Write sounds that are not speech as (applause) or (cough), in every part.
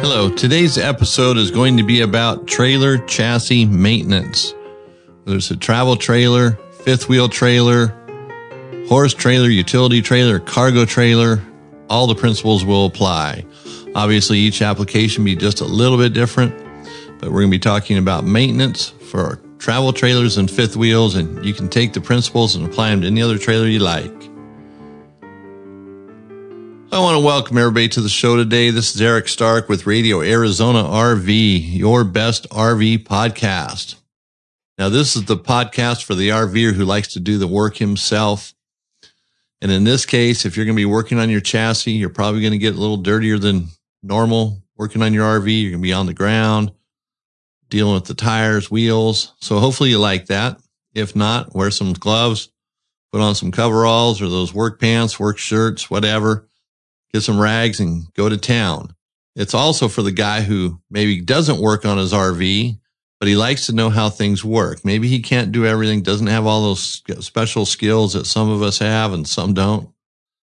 Hello, today's episode is going to be about trailer chassis maintenance. There's a travel trailer, fifth wheel trailer, horse trailer, utility trailer, cargo trailer. All the principles will apply. Obviously, each application be just a little bit different, but we're going to be talking about maintenance for travel trailers and fifth wheels, and you can take the principles and apply them to any other trailer you like. I want to welcome everybody to the show today. This is Eric Stark with Radio Arizona RV, your best RV podcast. Now, this is the podcast for the RVer who likes to do the work himself. And in this case, if you're going to be working on your chassis, you're probably going to get a little dirtier than normal. Working on your RV, you're going to be on the ground, dealing with the tires, wheels. So hopefully you like that. If not, wear some gloves, put on some coveralls or those work pants, work shirts, whatever get some rags and go to town. It's also for the guy who maybe doesn't work on his RV, but he likes to know how things work. Maybe he can't do everything, doesn't have all those special skills that some of us have and some don't.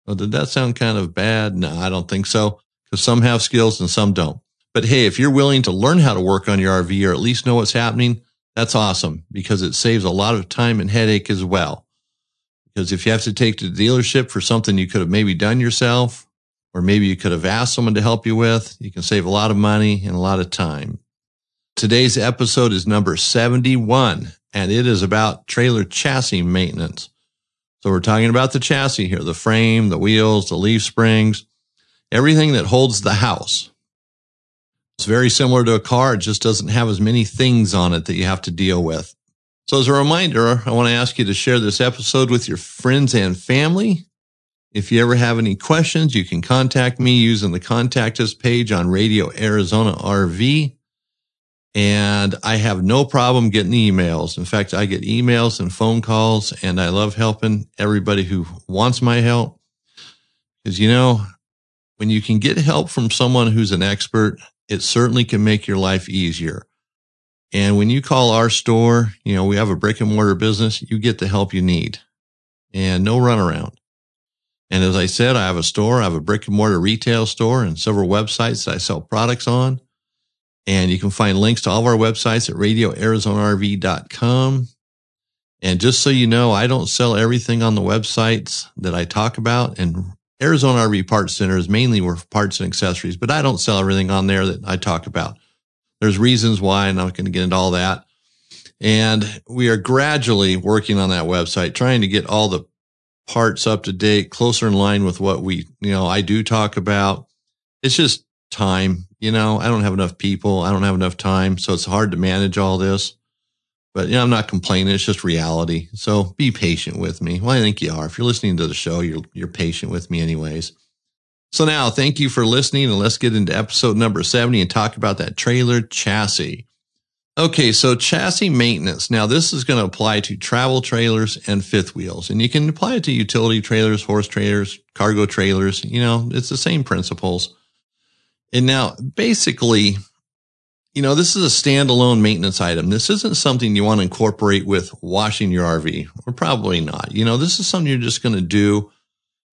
Well, did that sound kind of bad? No, I don't think so. Because some have skills and some don't. But hey, if you're willing to learn how to work on your RV or at least know what's happening, that's awesome because it saves a lot of time and headache as well. Because if you have to take to the dealership for something you could have maybe done yourself or maybe you could have asked someone to help you with. You can save a lot of money and a lot of time. Today's episode is number 71 and it is about trailer chassis maintenance. So we're talking about the chassis here, the frame, the wheels, the leaf springs, everything that holds the house. It's very similar to a car. It just doesn't have as many things on it that you have to deal with. So as a reminder, I want to ask you to share this episode with your friends and family if you ever have any questions, you can contact me using the contact us page on Radio Arizona RV. And I have no problem getting emails. In fact, I get emails and phone calls and I love helping everybody who wants my help. Cause you know, when you can get help from someone who's an expert, it certainly can make your life easier. And when you call our store, you know, we have a brick and mortar business, you get the help you need and no runaround. And as I said, I have a store. I have a brick and mortar retail store and several websites that I sell products on. And you can find links to all of our websites at radioarizonarv.com. And just so you know, I don't sell everything on the websites that I talk about. And Arizona RV Parts Center is mainly for parts and accessories, but I don't sell everything on there that I talk about. There's reasons why, and I'm not going to get into all that. And we are gradually working on that website, trying to get all the parts up to date, closer in line with what we, you know, I do talk about. It's just time. You know, I don't have enough people. I don't have enough time. So it's hard to manage all this. But, you know, I'm not complaining. It's just reality. So be patient with me. Well, I think you are. If you're listening to the show, you're, you're patient with me anyways. So now thank you for listening and let's get into episode number 70 and talk about that trailer chassis. Okay, so chassis maintenance. Now, this is going to apply to travel trailers and fifth wheels, and you can apply it to utility trailers, horse trailers, cargo trailers. You know, it's the same principles. And now, basically, you know, this is a standalone maintenance item. This isn't something you want to incorporate with washing your RV, or probably not. You know, this is something you're just going to do.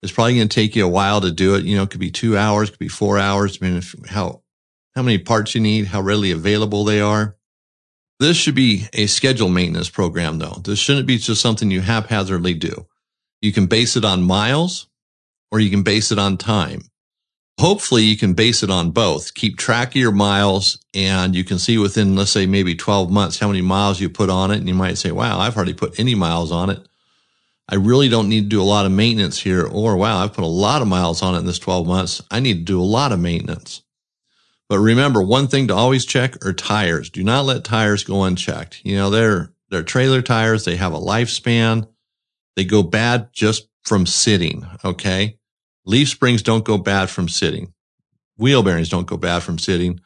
It's probably going to take you a while to do it. You know, it could be two hours, could be four hours, I mean, how how many parts you need, how readily available they are. This should be a scheduled maintenance program though. This shouldn't be just something you haphazardly do. You can base it on miles or you can base it on time. Hopefully you can base it on both. Keep track of your miles and you can see within, let's say maybe 12 months, how many miles you put on it. And you might say, wow, I've hardly put any miles on it. I really don't need to do a lot of maintenance here. Or wow, I've put a lot of miles on it in this 12 months. I need to do a lot of maintenance. But remember, one thing to always check are tires. Do not let tires go unchecked. You know, they're, they're trailer tires. They have a lifespan. They go bad just from sitting. Okay. Leaf springs don't go bad from sitting. Wheel bearings don't go bad from sitting,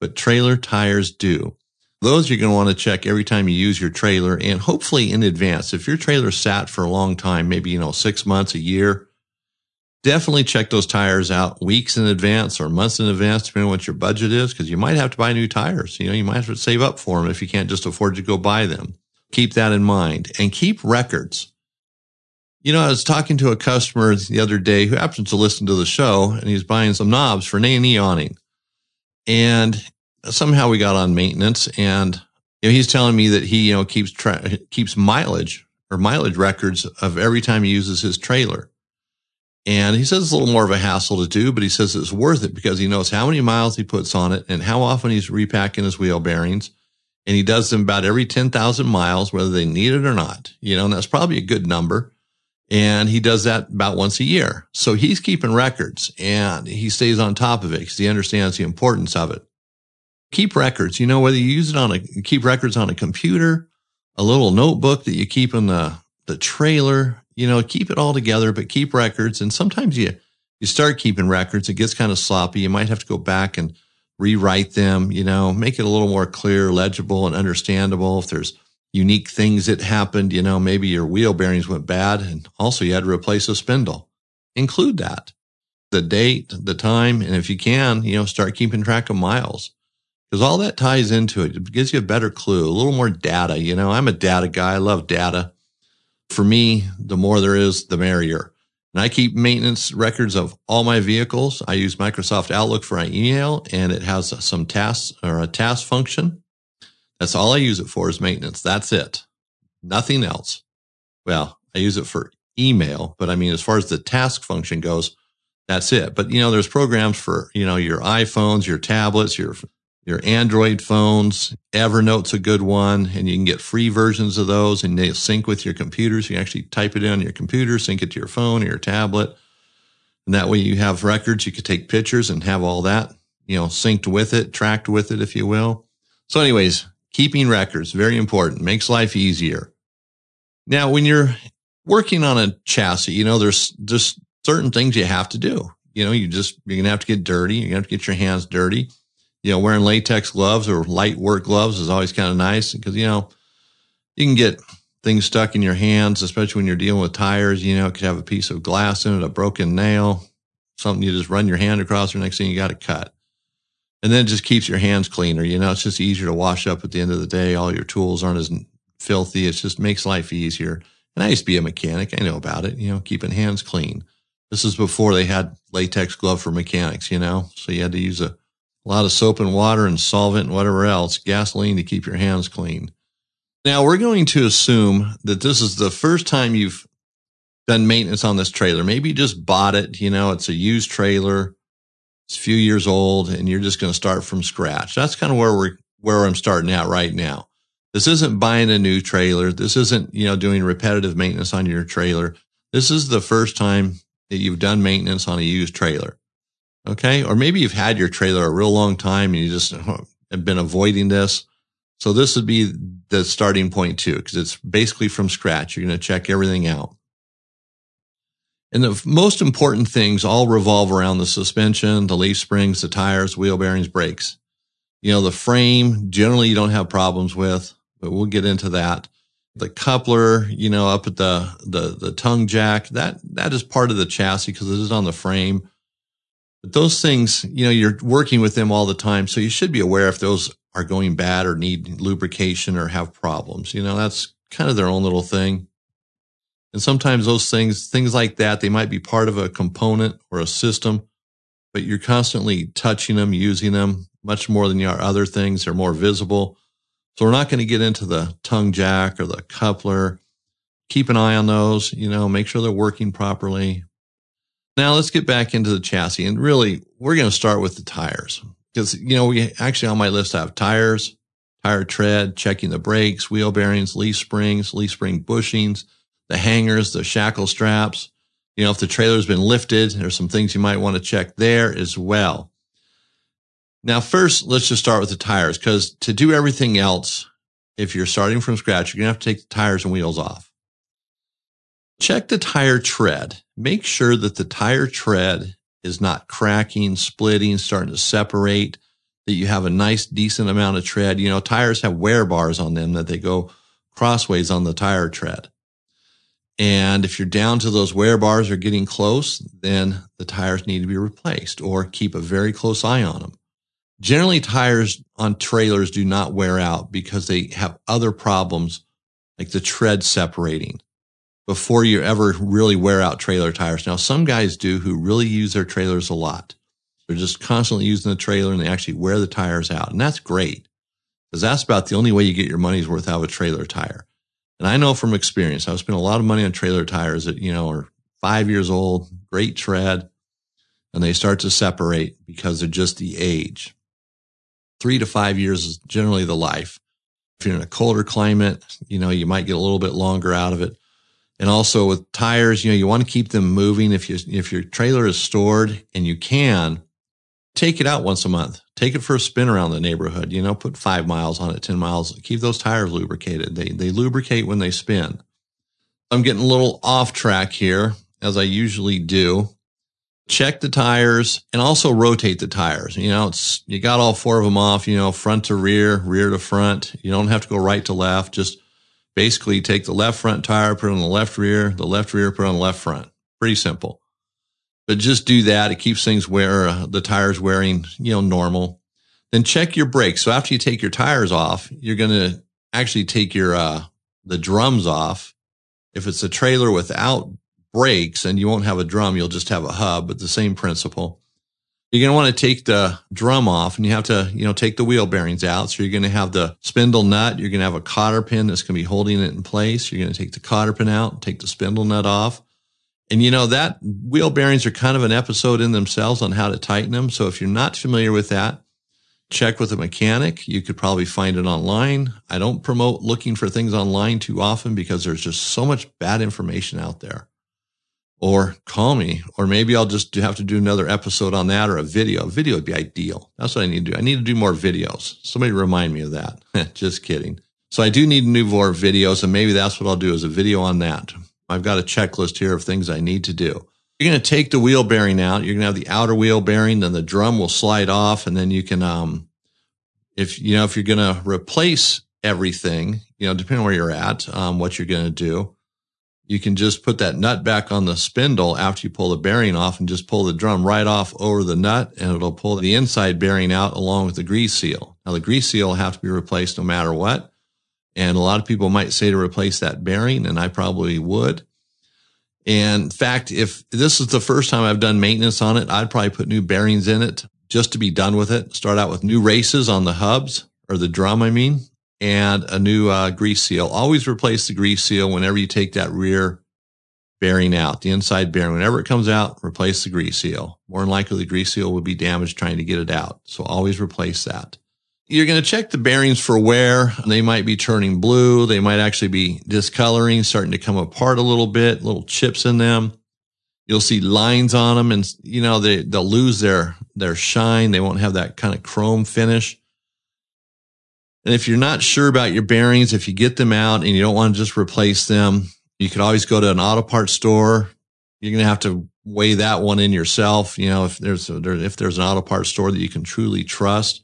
but trailer tires do. Those you're going to want to check every time you use your trailer and hopefully in advance. If your trailer sat for a long time, maybe, you know, six months, a year, definitely check those tires out weeks in advance or months in advance, depending on what your budget is, because you might have to buy new tires. You know, you might have to save up for them if you can't just afford to go buy them. Keep that in mind and keep records. You know, I was talking to a customer the other day who happens to listen to the show and he's buying some knobs for an A&E awning. And somehow we got on maintenance and you know, he's telling me that he, you know, keeps tra- keeps mileage or mileage records of every time he uses his trailer. And he says it's a little more of a hassle to do, but he says it's worth it because he knows how many miles he puts on it and how often he's repacking his wheel bearings. And he does them about every 10,000 miles, whether they need it or not, you know, and that's probably a good number. And he does that about once a year. So he's keeping records and he stays on top of it because he understands the importance of it. Keep records, you know, whether you use it on a, keep records on a computer, a little notebook that you keep in the, the trailer, you know, keep it all together, but keep records. And sometimes you, you start keeping records. It gets kind of sloppy. You might have to go back and rewrite them, you know, make it a little more clear, legible and understandable. If there's unique things that happened. You know, maybe your wheel bearings went bad and also you had to replace a spindle. Include that, the date, the time, and if you can, you know, start keeping track of miles because all that ties into it. It gives you a better clue, a little more data. You know, I'm a data guy. I love data. For me, the more there is, the merrier. And I keep maintenance records of all my vehicles. I use Microsoft Outlook for my email and it has some tasks or a task function that's all I use it for is maintenance. That's it. Nothing else. Well, I use it for email, but I mean, as far as the task function goes, that's it. But you know, there's programs for, you know, your iPhones, your tablets, your, your Android phones. Evernote's a good one and you can get free versions of those and they sync with your computers. You can actually type it in on your computer, sync it to your phone or your tablet. And that way you have records. You could take pictures and have all that, you know, synced with it, tracked with it, if you will. So anyways, Keeping records, very important, makes life easier. Now, when you're working on a chassis, you know, there's just certain things you have to do. You know, you just, you're to have to get dirty. You're to have to get your hands dirty. You know, wearing latex gloves or light work gloves is always kind of nice because, you know, you can get things stuck in your hands, especially when you're dealing with tires. You know, it could have a piece of glass in it, a broken nail, something you just run your hand across, or next thing you got to cut. And then it just keeps your hands cleaner. You know, it's just easier to wash up at the end of the day. All your tools aren't as filthy. It just makes life easier. And I used to be a mechanic. I know about it, you know, keeping hands clean. This is before they had latex glove for mechanics, you know, so you had to use a, a lot of soap and water and solvent and whatever else, gasoline to keep your hands clean. Now we're going to assume that this is the first time you've done maintenance on this trailer. Maybe you just bought it, you know, it's a used trailer it's a few years old and you're just going to start from scratch. That's kind of where we're, where I'm starting out right now. This isn't buying a new trailer. This isn't, you know, doing repetitive maintenance on your trailer. This is the first time that you've done maintenance on a used trailer. Okay. Or maybe you've had your trailer a real long time and you just (laughs) have been avoiding this. So this would be the starting point too, because it's basically from scratch. You're going to check everything out. And the most important things all revolve around the suspension, the leaf springs, the tires, wheel bearings, brakes. You know, the frame generally you don't have problems with, but we'll get into that. The coupler, you know, up at the, the, the tongue jack, that, that is part of the chassis because it is on the frame. But those things, you know, you're working with them all the time. So you should be aware if those are going bad or need lubrication or have problems. You know, that's kind of their own little thing. And sometimes those things, things like that, they might be part of a component or a system, but you're constantly touching them, using them much more than you are other things. They're more visible. So we're not going to get into the tongue jack or the coupler. Keep an eye on those, you know, make sure they're working properly. Now let's get back into the chassis and really we're going to start with the tires because, you know, we actually on my list I have tires, tire tread, checking the brakes, wheel bearings, leaf springs, leaf spring bushings, the hangers, the shackle straps. You know, if the trailer's been lifted, there's some things you might want to check there as well. Now, first, let's just start with the tires because to do everything else, if you're starting from scratch, you're going to have to take the tires and wheels off. Check the tire tread. Make sure that the tire tread is not cracking, splitting, starting to separate, that you have a nice, decent amount of tread. You know, tires have wear bars on them that they go crossways on the tire tread. And if you're down to those wear bars or getting close, then the tires need to be replaced or keep a very close eye on them. Generally, tires on trailers do not wear out because they have other problems like the tread separating before you ever really wear out trailer tires. Now, some guys do who really use their trailers a lot. They're just constantly using the trailer and they actually wear the tires out. And that's great because that's about the only way you get your money's worth out of a trailer tire. And I know from experience, I've spent a lot of money on trailer tires that, you know, are five years old, great tread, and they start to separate because they're just the age. Three to five years is generally the life. If you're in a colder climate, you know, you might get a little bit longer out of it. And also with tires, you know, you want to keep them moving. If you, if your trailer is stored and you can, take it out once a month. Take it for a spin around the neighborhood. You know, put five miles on it, 10 miles. Keep those tires lubricated. They, they lubricate when they spin. I'm getting a little off track here, as I usually do. Check the tires and also rotate the tires. You know, it's, you got all four of them off, you know, front to rear, rear to front. You don't have to go right to left. Just basically take the left front tire, put it on the left rear, the left rear, put it on the left front. Pretty simple but just do that. It keeps things where uh, the tires wearing, you know, normal. Then check your brakes. So after you take your tires off, you're going to actually take your, uh, the drums off. If it's a trailer without brakes and you won't have a drum, you'll just have a hub, but the same principle. You're going to want to take the drum off and you have to, you know, take the wheel bearings out. So you're going to have the spindle nut. You're going to have a cotter pin that's going to be holding it in place. You're going to take the cotter pin out, take the spindle nut off. And you know, that wheel bearings are kind of an episode in themselves on how to tighten them. So if you're not familiar with that, check with a mechanic. You could probably find it online. I don't promote looking for things online too often because there's just so much bad information out there. Or call me, or maybe I'll just have to do another episode on that or a video. A video would be ideal. That's what I need to do. I need to do more videos. Somebody remind me of that. (laughs) just kidding. So I do need a new more videos and maybe that's what I'll do is a video on that. I've got a checklist here of things I need to do. You're going to take the wheel bearing out. You're going to have the outer wheel bearing, then the drum will slide off. And then you can, um, if, you know, if you're going to replace everything, you know, depending on where you're at, um, what you're going to do, you can just put that nut back on the spindle after you pull the bearing off and just pull the drum right off over the nut and it'll pull the inside bearing out along with the grease seal. Now the grease seal will have to be replaced no matter what. And a lot of people might say to replace that bearing, and I probably would. And in fact, if this is the first time I've done maintenance on it, I'd probably put new bearings in it just to be done with it. Start out with new races on the hubs or the drum, I mean, and a new uh, grease seal. Always replace the grease seal whenever you take that rear bearing out, the inside bearing. Whenever it comes out, replace the grease seal. More than likely, the grease seal will be damaged trying to get it out. So always replace that. You're going to check the bearings for wear. They might be turning blue. They might actually be discoloring, starting to come apart a little bit, little chips in them. You'll see lines on them and, you know, they, they'll lose their, their shine. They won't have that kind of chrome finish. And if you're not sure about your bearings, if you get them out and you don't want to just replace them, you could always go to an auto parts store. You're going to have to weigh that one in yourself. You know, if there's a, if there's an auto parts store that you can truly trust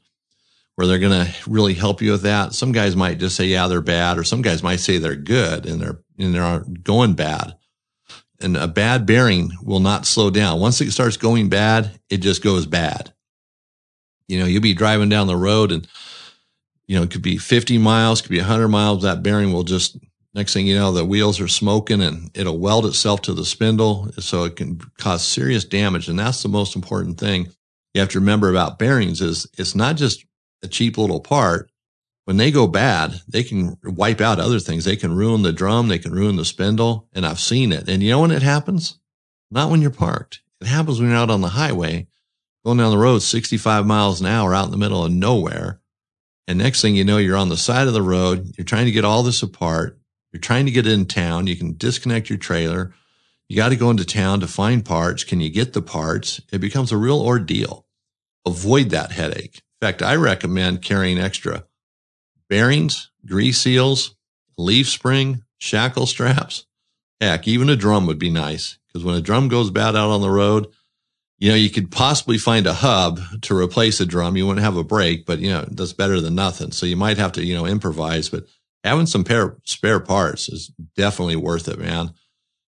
where they're going to really help you with that. Some guys might just say, yeah, they're bad, or some guys might say they're good and they're, and they're going bad. And a bad bearing will not slow down. Once it starts going bad, it just goes bad. You know, you'll be driving down the road and, you know, it could be 50 miles, could be 100 miles. That bearing will just, next thing you know, the wheels are smoking and it'll weld itself to the spindle. So it can cause serious damage. And that's the most important thing you have to remember about bearings is it's not just a cheap little part, when they go bad, they can wipe out other things. They can ruin the drum. They can ruin the spindle. And I've seen it. And you know when it happens? Not when you're parked. It happens when you're out on the highway going down the road 65 miles an hour out in the middle of nowhere. And next thing you know, you're on the side of the road. You're trying to get all this apart. You're trying to get in town. You can disconnect your trailer. You got to go into town to find parts. Can you get the parts? It becomes a real ordeal. Avoid that headache In fact, I recommend carrying extra bearings, grease seals, leaf spring, shackle straps. Heck, even a drum would be nice because when a drum goes bad out on the road, you know, you could possibly find a hub to replace a drum. You wouldn't have a brake, but you know, that's better than nothing. So you might have to, you know, improvise, but having some pair, spare parts is definitely worth it, man.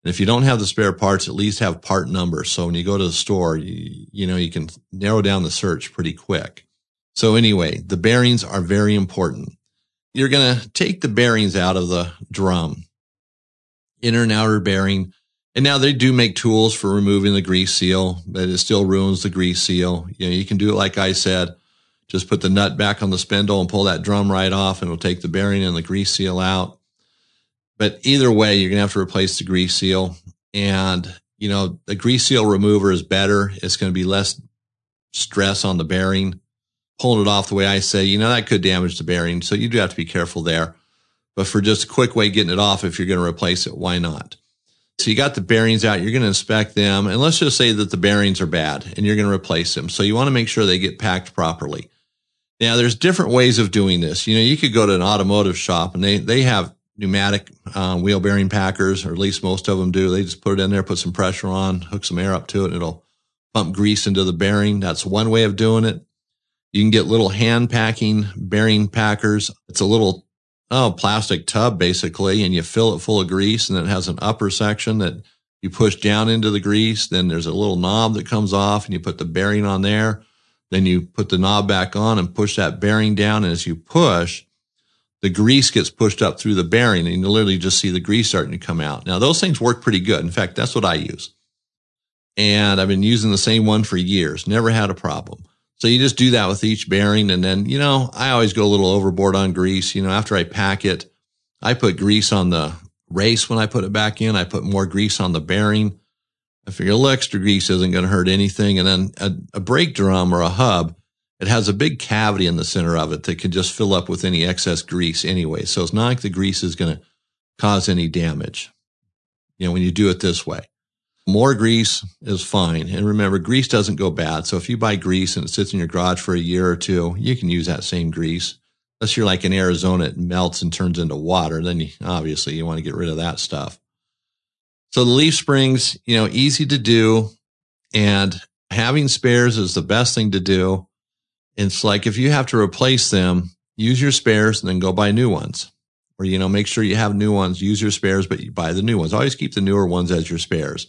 And if you don't have the spare parts, at least have part numbers. So when you go to the store, you, you know, you can narrow down the search pretty quick. So anyway, the bearings are very important. You're going to take the bearings out of the drum, inner and outer bearing. And now they do make tools for removing the grease seal, but it still ruins the grease seal. You know, you can do it like I said, just put the nut back on the spindle and pull that drum right off and it'll take the bearing and the grease seal out. But either way, you're going to have to replace the grease seal. And, you know, the grease seal remover is better. It's going to be less stress on the bearing. Pulling it off the way I say, you know, that could damage the bearing. So you do have to be careful there. But for just a quick way getting it off, if you're going to replace it, why not? So you got the bearings out, you're going to inspect them. And let's just say that the bearings are bad and you're going to replace them. So you want to make sure they get packed properly. Now there's different ways of doing this. You know, you could go to an automotive shop and they, they have pneumatic uh, wheel bearing packers, or at least most of them do. They just put it in there, put some pressure on, hook some air up to it, and it'll pump grease into the bearing. That's one way of doing it. You can get little hand packing bearing packers. It's a little oh, plastic tub basically, and you fill it full of grease and it has an upper section that you push down into the grease. Then there's a little knob that comes off and you put the bearing on there. Then you put the knob back on and push that bearing down. And as you push, the grease gets pushed up through the bearing and you literally just see the grease starting to come out. Now those things work pretty good. In fact, that's what I use. And I've been using the same one for years. Never had a problem. So you just do that with each bearing. And then, you know, I always go a little overboard on grease. You know, after I pack it, I put grease on the race when I put it back in. I put more grease on the bearing. I figure a little extra grease isn't going to hurt anything. And then a, a brake drum or a hub, it has a big cavity in the center of it that can just fill up with any excess grease anyway. So it's not like the grease is going to cause any damage. You know, when you do it this way. More grease is fine. And remember, grease doesn't go bad. So if you buy grease and it sits in your garage for a year or two, you can use that same grease. Unless you're like in Arizona, it melts and turns into water. Then you, obviously you want to get rid of that stuff. So the leaf springs, you know, easy to do and having spares is the best thing to do. It's like if you have to replace them, use your spares and then go buy new ones. Or, you know, make sure you have new ones, use your spares, but you buy the new ones. Always keep the newer ones as your spares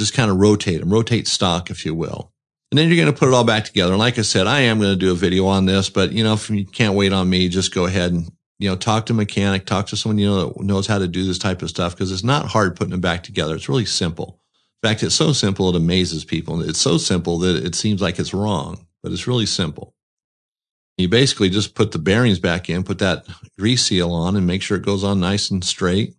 just kind of rotate them, rotate stock, if you will. And then you're going to put it all back together. And like I said, I am going to do a video on this, but you know, if you can't wait on me, just go ahead and, you know, talk to a mechanic, talk to someone you know that knows how to do this type of stuff because it's not hard putting it back together. It's really simple. In fact, it's so simple it amazes people. It's so simple that it seems like it's wrong, but it's really simple. You basically just put the bearings back in, put that grease seal on and make sure it goes on nice and straight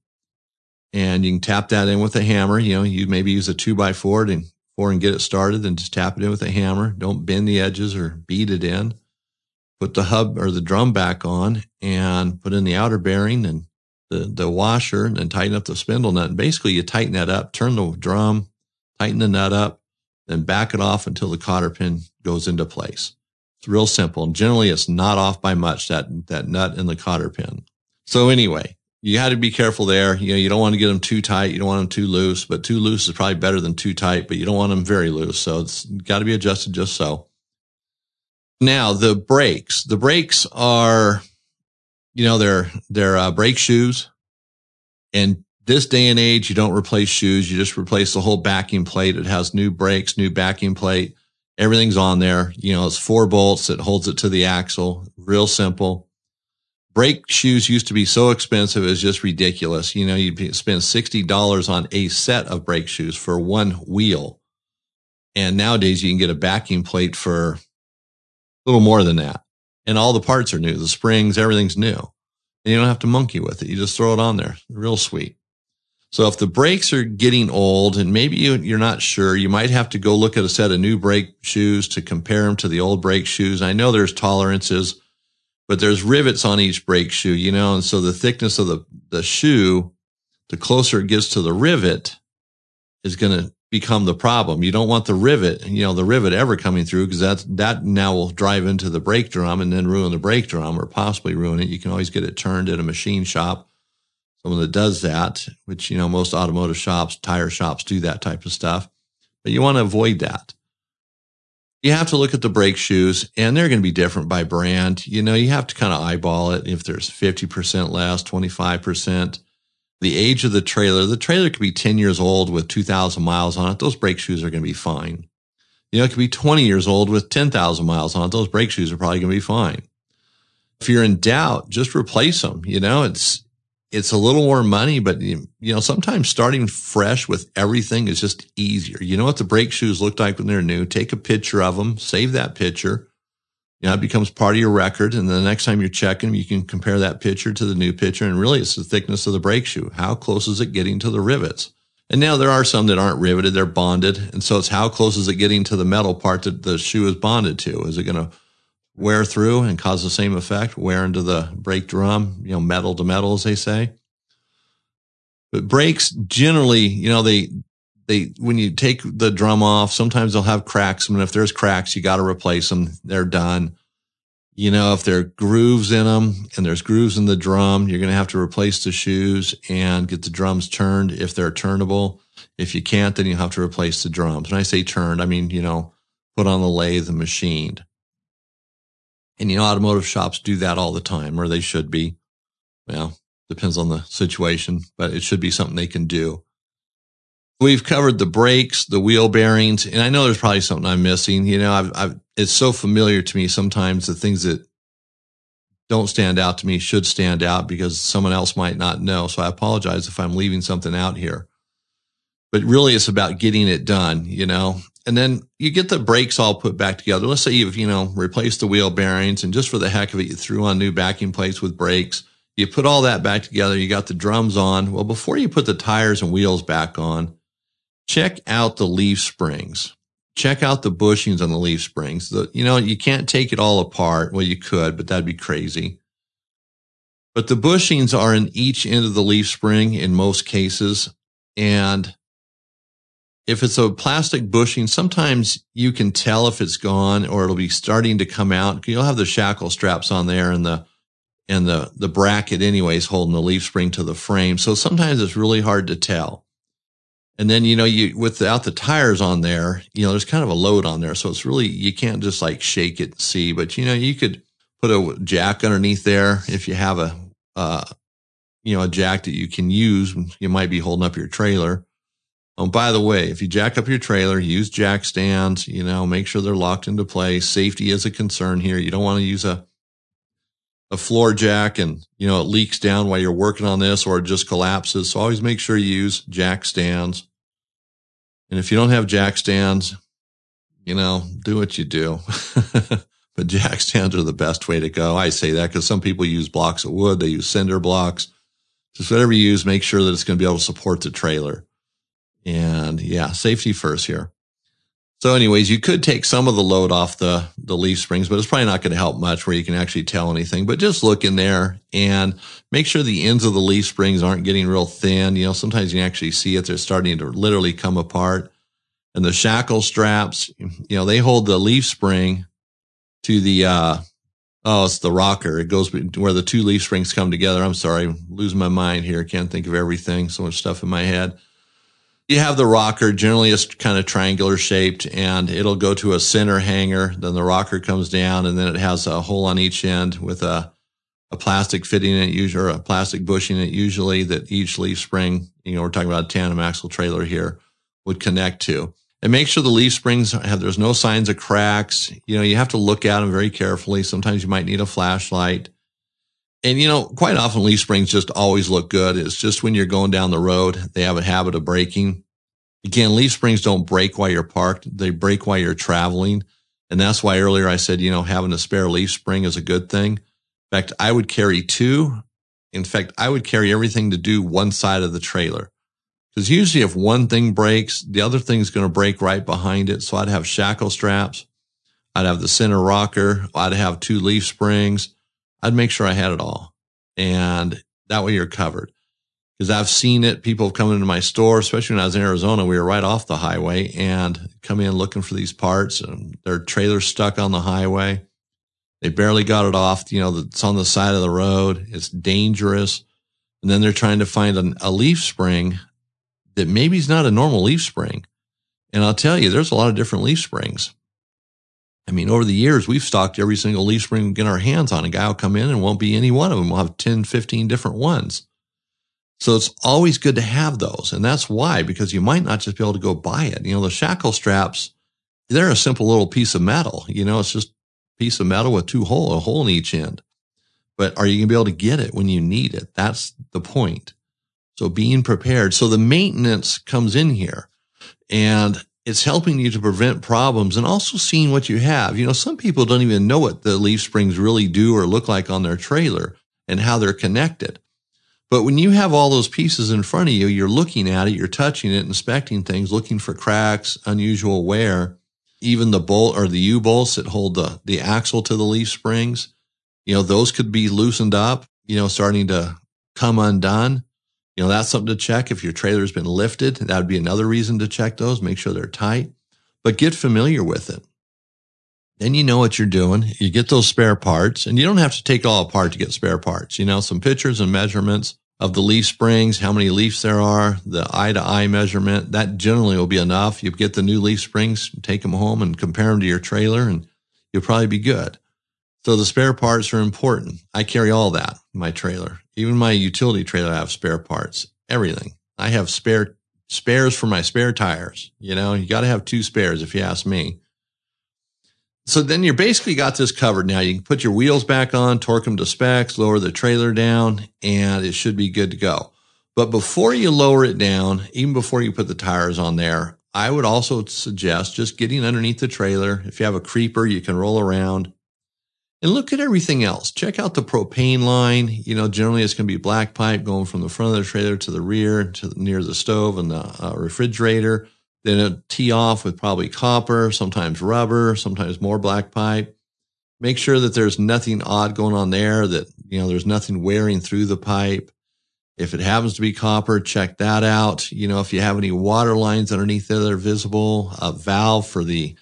and you can tap that in with a hammer. You know, you maybe use a two by four and four and get it started and just tap it in with a hammer. Don't bend the edges or beat it in. Put the hub or the drum back on and put in the outer bearing and the, the washer and then tighten up the spindle nut. And basically you tighten that up, turn the drum, tighten the nut up, then back it off until the cotter pin goes into place. It's real simple. And generally it's not off by much, that, that nut and the cotter pin. So anyway, you had to be careful there. You know, you don't want to get them too tight. You don't want them too loose, but too loose is probably better than too tight, but you don't want them very loose. So it's got to be adjusted just so. Now the brakes, the brakes are, you know, they're, they're uh, brake shoes. And this day and age, you don't replace shoes. You just replace the whole backing plate. It has new brakes, new backing plate. Everything's on there. You know, it's four bolts that holds it to the axle. Real simple brake shoes used to be so expensive, it's just ridiculous. You know, you'd spend $60 on a set of brake shoes for one wheel. And nowadays you can get a backing plate for a little more than that. And all the parts are new. The springs, everything's new. And you don't have to monkey with it. You just throw it on there. Real sweet. So if the brakes are getting old and maybe you, are not sure, you might have to go look at a set of new brake shoes to compare them to the old brake shoes. I know there's tolerances but there's rivets on each brake shoe, you know, and so the thickness of the, the shoe, the closer it gets to the rivet is going to become the problem. You don't want the rivet, you know, the rivet ever coming through because that, that now will drive into the brake drum and then ruin the brake drum or possibly ruin it. You can always get it turned at a machine shop. Someone that does that, which, you know, most automotive shops, tire shops do that type of stuff, but you want to avoid that you have to look at the brake shoes and they're going to be different by brand. You know, you have to kind of eyeball it. If there's 50% less, 25%, the age of the trailer, the trailer could be 10 years old with 2000 miles on it. Those brake shoes are going to be fine. You know, it could be 20 years old with 10,000 miles on it. Those brake shoes are probably going to be fine. If you're in doubt, just replace them. You know, it's, it's a little more money, but you, know, sometimes starting fresh with everything is just easier. You know what the brake shoes look like when they're new? Take a picture of them, save that picture. You know, it becomes part of your record. And the next time you're checking, you can compare that picture to the new picture. And really it's the thickness of the brake shoe. How close is it getting to the rivets? And now there are some that aren't riveted. They're bonded. And so it's how close is it getting to the metal part that the shoe is bonded to? Is it going to wear through and cause the same effect, wear into the brake drum, you know, metal to metal, as they say. But brakes generally, you know, they, they, when you take the drum off, sometimes they'll have cracks. I mean, if there's cracks, you got to replace them. They're done. You know, if there are grooves in them and there's grooves in the drum, you're going to have to replace the shoes and get the drums turned if they're turnable. If you can't, then you have to replace the drums. When I say turned, I mean, you know, put on the lathe and machined. And you know, automotive shops do that all the time, or they should be. Well, depends on the situation, but it should be something they can do. We've covered the brakes, the wheel bearings, and I know there's probably something I'm missing. You know, I've, I've, it's so familiar to me sometimes the things that don't stand out to me should stand out because someone else might not know. So I apologize if I'm leaving something out here. But really, it's about getting it done, you know, and then you get the brakes all put back together. Let's say you've, you know, replaced the wheel bearings and just for the heck of it, you threw on new backing plates with brakes. You put all that back together. You got the drums on. Well, before you put the tires and wheels back on, check out the leaf springs. Check out the bushings on the leaf springs. The, you know, you can't take it all apart. Well, you could, but that'd be crazy. But the bushings are in each end of the leaf spring in most cases. And if it's a plastic bushing, sometimes you can tell if it's gone or it'll be starting to come out. You'll have the shackle straps on there and the and the the bracket anyways holding the leaf spring to the frame. So sometimes it's really hard to tell. And then you know you without the tires on there, you know there's kind of a load on there, so it's really you can't just like shake it and see. But you know you could put a jack underneath there if you have a uh, you know a jack that you can use. You might be holding up your trailer Oh, by the way, if you jack up your trailer, use jack stands, you know, make sure they're locked into place. Safety is a concern here. You don't want to use a, a floor jack and, you know, it leaks down while you're working on this or it just collapses. So always make sure you use jack stands. And if you don't have jack stands, you know, do what you do. (laughs) but jack stands are the best way to go. I say that because some people use blocks of wood. They use cinder blocks. Just whatever you use, make sure that it's going to be able to support the trailer. And yeah, safety first here. So anyways, you could take some of the load off the, the leaf springs, but it's probably not going to help much where you can actually tell anything, but just look in there and make sure the ends of the leaf springs aren't getting real thin. You know, sometimes you actually see it. They're starting to literally come apart and the shackle straps, you know, they hold the leaf spring to the, uh, Oh, it's the rocker. It goes where the two leaf springs come together. I'm sorry, losing my mind here. Can't think of everything. So much stuff in my head you have the rocker generally it's kind of triangular shaped and it'll go to a center hanger then the rocker comes down and then it has a hole on each end with a a plastic fitting in it usually or a plastic bushing in it usually that each leaf spring you know we're talking about a tandem axle trailer here would connect to. And make sure the leaf springs have there's no signs of cracks. You know you have to look at them very carefully. Sometimes you might need a flashlight and you know, quite often leaf springs just always look good. It's just when you're going down the road, they have a habit of breaking. Again, leaf springs don't break while you're parked. They break while you're traveling. And that's why earlier I said, you know, having a spare leaf spring is a good thing. In fact, I would carry two. In fact, I would carry everything to do one side of the trailer. Because usually if one thing breaks, the other thing's going to break right behind it. So I'd have shackle straps. I'd have the center rocker. I'd have two leaf springs. I'd make sure I had it all. And that way you're covered. Because I've seen it. People have come into my store, especially when I was in Arizona. We were right off the highway and come in looking for these parts and their trailer's stuck on the highway. They barely got it off. You know, it's on the side of the road. It's dangerous. And then they're trying to find an, a leaf spring that maybe is not a normal leaf spring. And I'll tell you, there's a lot of different leaf springs. I mean, over the years, we've stocked every single leaf spring we get our hands on. A guy will come in and won't be any one of them. We'll have 10, 15 different ones. So it's always good to have those. And that's why, because you might not just be able to go buy it. You know, the shackle straps, they're a simple little piece of metal. You know, it's just a piece of metal with two hole, a hole in each end. but are you going to be able to get it when you need it? That's the point. So being prepared. So the maintenance comes in here and it's helping you to prevent problems and also seeing what you have. You know, some people don't even know what the leaf springs really do or look like on their trailer and how they're connected. But when you have all those pieces in front of you, you're looking at it, you're touching it, inspecting things, looking for cracks, unusual wear, even the bolt or the U bolts that hold the, the axle to the leaf springs. You know, those could be loosened up, you know, starting to come undone. You know, that's something to check. If your trailer's been lifted, that would be another reason to check those, make sure they're tight, but get familiar with it. Then you know what you're doing. You get those spare parts and you don't have to take it all apart to get spare parts. You know, some pictures and measurements of the leaf springs, how many leaves there are, the eye to eye measurement. That generally will be enough. You get the new leaf springs, take them home and compare them to your trailer and you'll probably be good. So the spare parts are important. I carry all that in my trailer. Even my utility trailer, I have spare parts, everything. I have spare spares for my spare tires. You know, you got to have two spares if you ask me. So then you're basically got this covered now. You can put your wheels back on, torque them to specs, lower the trailer down, and it should be good to go. But before you lower it down, even before you put the tires on there, I would also suggest just getting underneath the trailer. If you have a creeper, you can roll around and look at everything else. Check out the propane line. You know, generally it's going to be black pipe going from the front of the trailer to the rear to near the stove and the uh, refrigerator. Then a tee off with probably copper, sometimes rubber, sometimes more black pipe. Make sure that there's nothing odd going on there, that, you know, there's nothing wearing through the pipe. If it happens to be copper, check that out. You know, if you have any water lines underneath there that are visible, a valve for the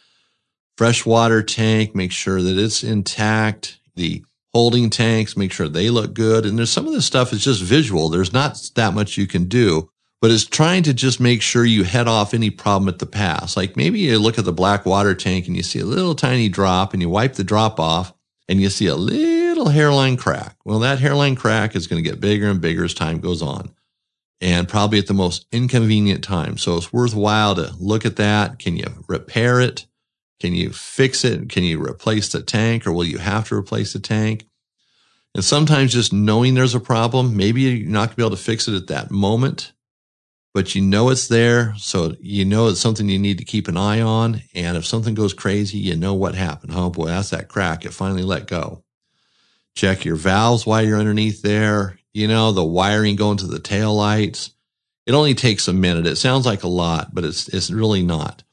freshwater tank, make sure that it's intact. The holding tanks, make sure they look good. And there's some of this stuff is just visual. There's not that much you can do but it's trying to just make sure you head off any problem at the pass. Like maybe you look at the black water tank and you see a little tiny drop and you wipe the drop off and you see a little hairline crack. Well, that hairline crack is going to get bigger and bigger as time goes on and probably at the most inconvenient time. So it's worthwhile to look at that. Can you repair it? Can you fix it? Can you replace the tank or will you have to replace the tank? And sometimes just knowing there's a problem, maybe you're not going to be able to fix it at that moment but you know it's there. So you know it's something you need to keep an eye on. And if something goes crazy, you know what happened. Oh boy, that's that crack. It finally let go. Check your valves while you're underneath there. You know, the wiring going to the tail lights. It only takes a minute. It sounds like a lot, but it's, it's really not.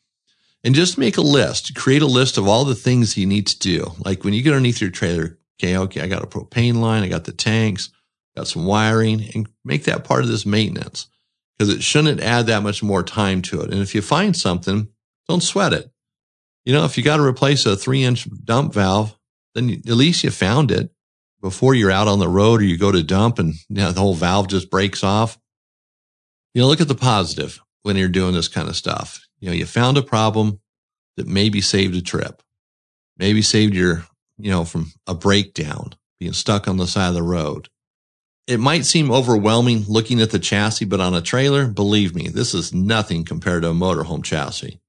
And just make a list, create a list of all the things you need to do. Like when you get underneath your trailer, okay, okay, I got a propane line. I got the tanks, got some wiring and make that part of this maintenance because it shouldn't add that much more time to it. And if you find something, don't sweat it. You know, if you got to replace a three inch dump valve, then at least you found it before you're out on the road or you go to dump and you know, the whole valve just breaks off. You know, look at the positive when you're doing this kind of stuff. You know, you found a problem that maybe saved a trip, maybe saved your, you know, from a breakdown, being stuck on the side of the road it might seem overwhelming looking at the chassis, but on a trailer, believe me, this is nothing compared to a motorhome chassis.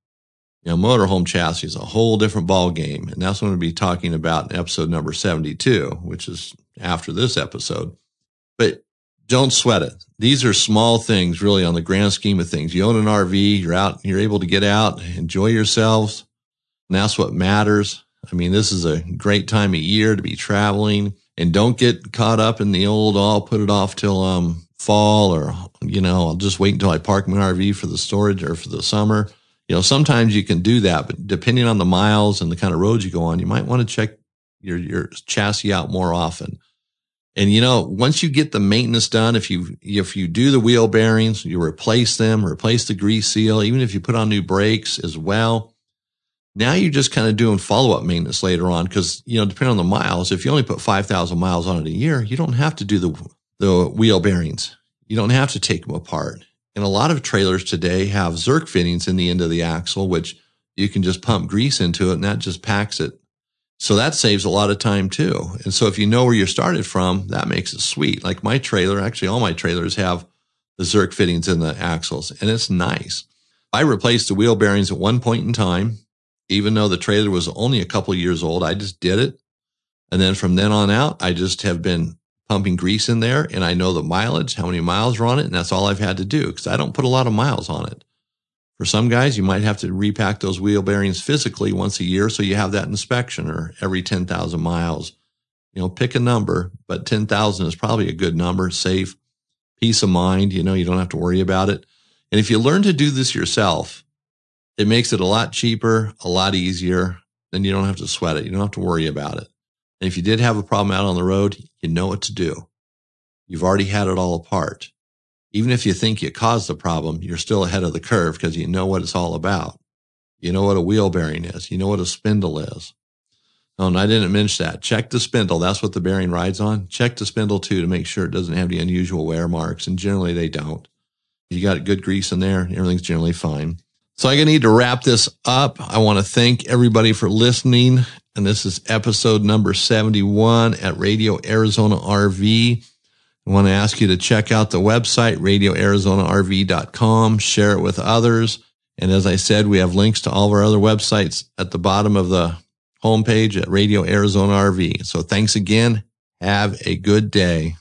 You know, motorhome chassis is a whole different ball game, and that's what I'm going to be talking about in episode number 72, which is after this episode. But don't sweat it. These are small things, really, on the grand scheme of things. You own an RV, you're out, you're able to get out, enjoy yourselves, and that's what matters. I mean, this is a great time of year to be traveling and don't get caught up in the old, oh, I'll put it off till, um, fall or, you know, I'll just wait until I park my RV for the storage or for the summer. You know, sometimes you can do that, but depending on the miles and the kind of roads you go on, you might want to check your, your chassis out more often. And you know, once you get the maintenance done, if you, if you do the wheel bearings, you replace them, replace the grease seal, even if you put on new brakes as well, now you're just kind of doing follow up maintenance later on because, you know, depending on the miles, if you only put 5,000 miles on it a year, you don't have to do the, the wheel bearings. You don't have to take them apart. And a lot of trailers today have Zerk fittings in the end of the axle, which you can just pump grease into it and that just packs it. So that saves a lot of time too. And so if you know where you started from, that makes it sweet. Like my trailer, actually all my trailers have the Zerk fittings in the axles and it's nice. I replaced the wheel bearings at one point in time even though the trailer was only a couple years old. I just did it. And then from then on out, I just have been pumping grease in there and I know the mileage, how many miles are on it. And that's all I've had to do because I don't put a lot of miles on it. For some guys, you might have to repack those wheel bearings physically once a year. So you have that inspection or every 10,000 miles. You know, pick a number, but 10,000 is probably a good number, safe, peace of mind. You know, you don't have to worry about it. And if you learn to do this yourself, it makes it a lot cheaper, a lot easier. Then you don't have to sweat it. You don't have to worry about it. And if you did have a problem out on the road, you know what to do. You've already had it all apart. Even if you think you caused the problem, you're still ahead of the curve because you know what it's all about. You know what a wheel bearing is. You know what a spindle is. Oh, and I didn't mention that. Check the spindle. That's what the bearing rides on. Check the spindle too to make sure it doesn't have any unusual wear marks. And generally they don't. You got good grease in there. Everything's generally fine. So I'm going to need to wrap this up. I want to thank everybody for listening. And this is episode number 71 at Radio Arizona RV. I want to ask you to check out the website, radioarizonarv.com, share it with others. And as I said, we have links to all of our other websites at the bottom of the homepage at Radio Arizona RV. So thanks again. Have a good day.